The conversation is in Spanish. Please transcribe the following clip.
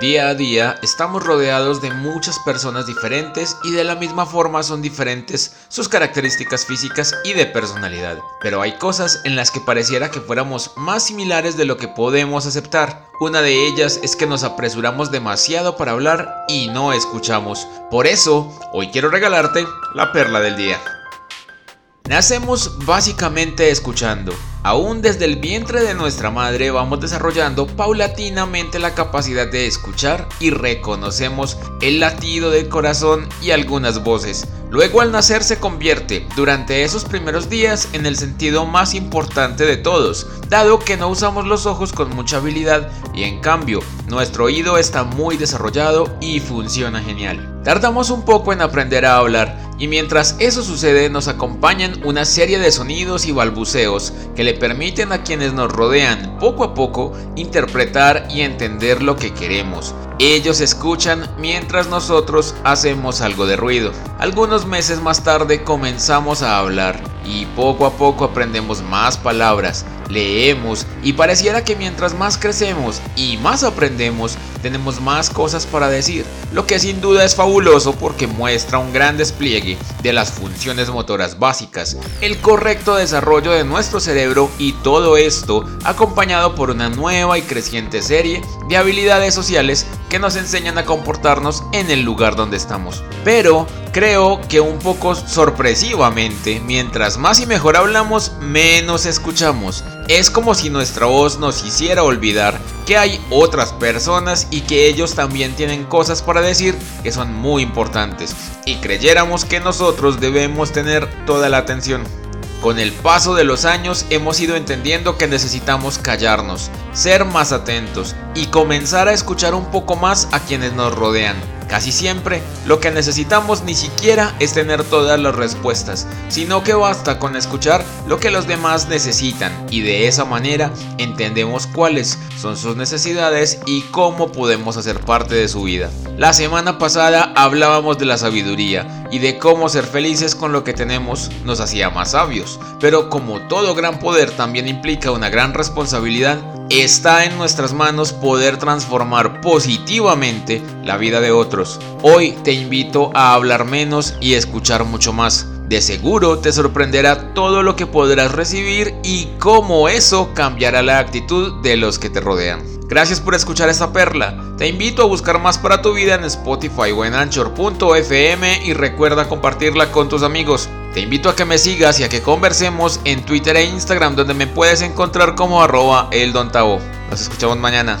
Día a día estamos rodeados de muchas personas diferentes y de la misma forma son diferentes sus características físicas y de personalidad. Pero hay cosas en las que pareciera que fuéramos más similares de lo que podemos aceptar. Una de ellas es que nos apresuramos demasiado para hablar y no escuchamos. Por eso, hoy quiero regalarte la perla del día. Nacemos básicamente escuchando. Aún desde el vientre de nuestra madre vamos desarrollando paulatinamente la capacidad de escuchar y reconocemos el latido del corazón y algunas voces. Luego al nacer se convierte durante esos primeros días en el sentido más importante de todos, dado que no usamos los ojos con mucha habilidad y en cambio nuestro oído está muy desarrollado y funciona genial. Tardamos un poco en aprender a hablar y mientras eso sucede nos acompañan una serie de sonidos y balbuceos que le permiten a quienes nos rodean poco a poco interpretar y entender lo que queremos. Ellos escuchan mientras nosotros hacemos algo de ruido. Algunos meses más tarde comenzamos a hablar y poco a poco aprendemos más palabras, leemos y pareciera que mientras más crecemos y más aprendemos, tenemos más cosas para decir, lo que sin duda es fabuloso porque muestra un gran despliegue de las funciones motoras básicas, el correcto desarrollo de nuestro cerebro y todo esto acompañado por una nueva y creciente serie de habilidades sociales que nos enseñan a comportarnos en el lugar donde estamos. Pero creo que un poco sorpresivamente, mientras más y mejor hablamos, menos escuchamos. Es como si nuestra voz nos hiciera olvidar que hay otras personas y que ellos también tienen cosas para decir que son muy importantes y creyéramos que nosotros debemos tener toda la atención. Con el paso de los años hemos ido entendiendo que necesitamos callarnos, ser más atentos y comenzar a escuchar un poco más a quienes nos rodean. Casi siempre lo que necesitamos ni siquiera es tener todas las respuestas, sino que basta con escuchar lo que los demás necesitan y de esa manera entendemos cuáles son sus necesidades y cómo podemos hacer parte de su vida. La semana pasada hablábamos de la sabiduría y de cómo ser felices con lo que tenemos nos hacía más sabios, pero como todo gran poder también implica una gran responsabilidad, está en nuestras manos poder transformar positivamente la vida de otros. Hoy te invito a hablar menos y escuchar mucho más. De seguro te sorprenderá todo lo que podrás recibir y cómo eso cambiará la actitud de los que te rodean. Gracias por escuchar esta perla. Te invito a buscar más para tu vida en Spotify o en Anchor.fm y recuerda compartirla con tus amigos. Te invito a que me sigas y a que conversemos en Twitter e Instagram donde me puedes encontrar como arroba eldontao. Nos escuchamos mañana.